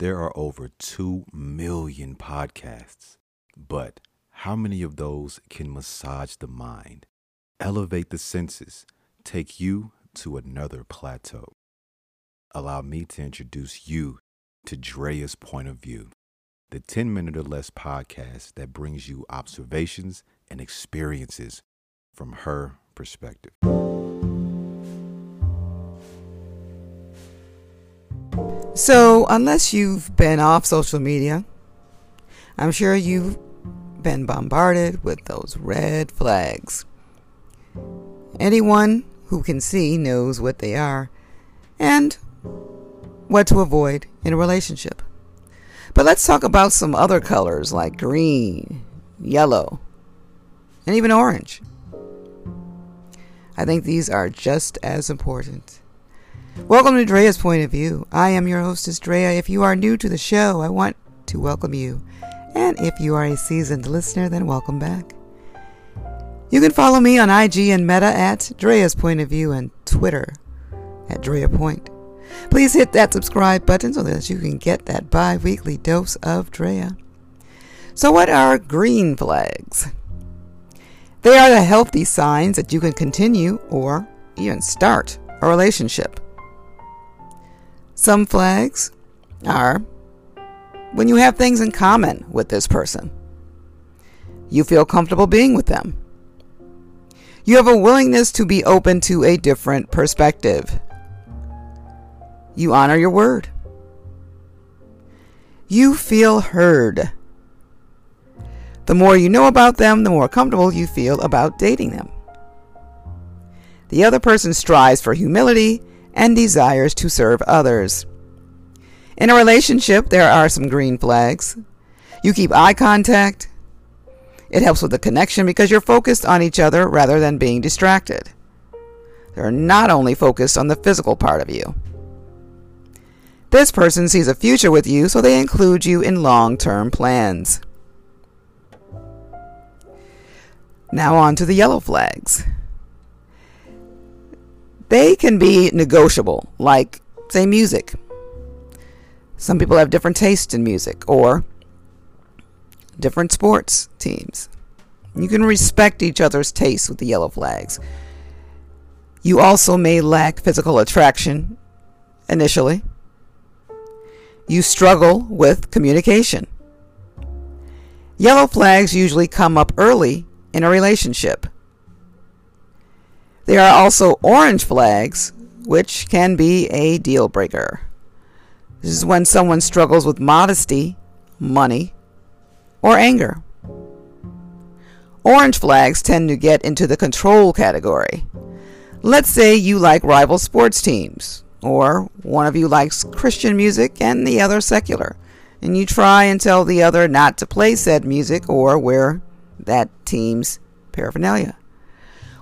There are over 2 million podcasts, but how many of those can massage the mind, elevate the senses, take you to another plateau? Allow me to introduce you to Drea's Point of View, the 10 minute or less podcast that brings you observations and experiences from her perspective. So, unless you've been off social media, I'm sure you've been bombarded with those red flags. Anyone who can see knows what they are and what to avoid in a relationship. But let's talk about some other colors like green, yellow, and even orange. I think these are just as important. Welcome to Drea's Point of View. I am your hostess, Drea. If you are new to the show, I want to welcome you. And if you are a seasoned listener, then welcome back. You can follow me on IG and Meta at Drea's Point of View and Twitter at Drea Point. Please hit that subscribe button so that you can get that bi weekly dose of Drea. So, what are green flags? They are the healthy signs that you can continue or even start a relationship. Some flags are when you have things in common with this person. You feel comfortable being with them. You have a willingness to be open to a different perspective. You honor your word. You feel heard. The more you know about them, the more comfortable you feel about dating them. The other person strives for humility and desires to serve others. In a relationship, there are some green flags. You keep eye contact. It helps with the connection because you're focused on each other rather than being distracted. They're not only focused on the physical part of you. This person sees a future with you, so they include you in long term plans. Now, on to the yellow flags. They can be negotiable, like, say, music. Some people have different tastes in music or different sports teams. You can respect each other's tastes with the yellow flags. You also may lack physical attraction initially. You struggle with communication. Yellow flags usually come up early in a relationship. There are also orange flags, which can be a deal breaker. This is when someone struggles with modesty, money, or anger. Orange flags tend to get into the control category. Let's say you like rival sports teams, or one of you likes Christian music and the other secular, and you try and tell the other not to play said music or wear that team's paraphernalia.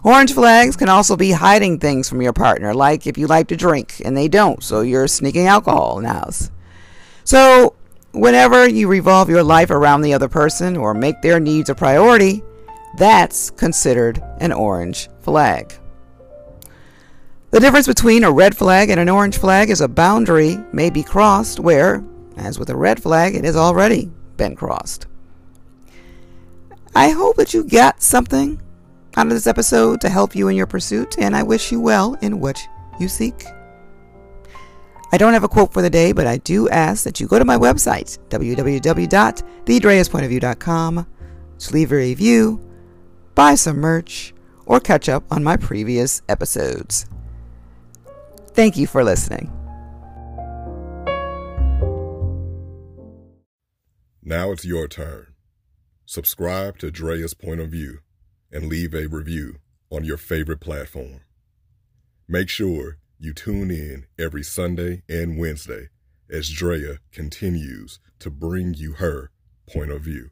Orange flags can also be hiding things from your partner, like if you like to drink and they don't, so you're sneaking alcohol house. So, whenever you revolve your life around the other person or make their needs a priority, that's considered an orange flag. The difference between a red flag and an orange flag is a boundary may be crossed where, as with a red flag, it has already been crossed. I hope that you got something out of this episode to help you in your pursuit, and I wish you well in what you seek. I don't have a quote for the day, but I do ask that you go to my website, www.thedreaspointofview.com, to leave a review, buy some merch, or catch up on my previous episodes. Thank you for listening. Now it's your turn. Subscribe to Drea's Point of View and leave a review on your favorite platform. Make sure you tune in every Sunday and Wednesday as Drea continues to bring you her point of view.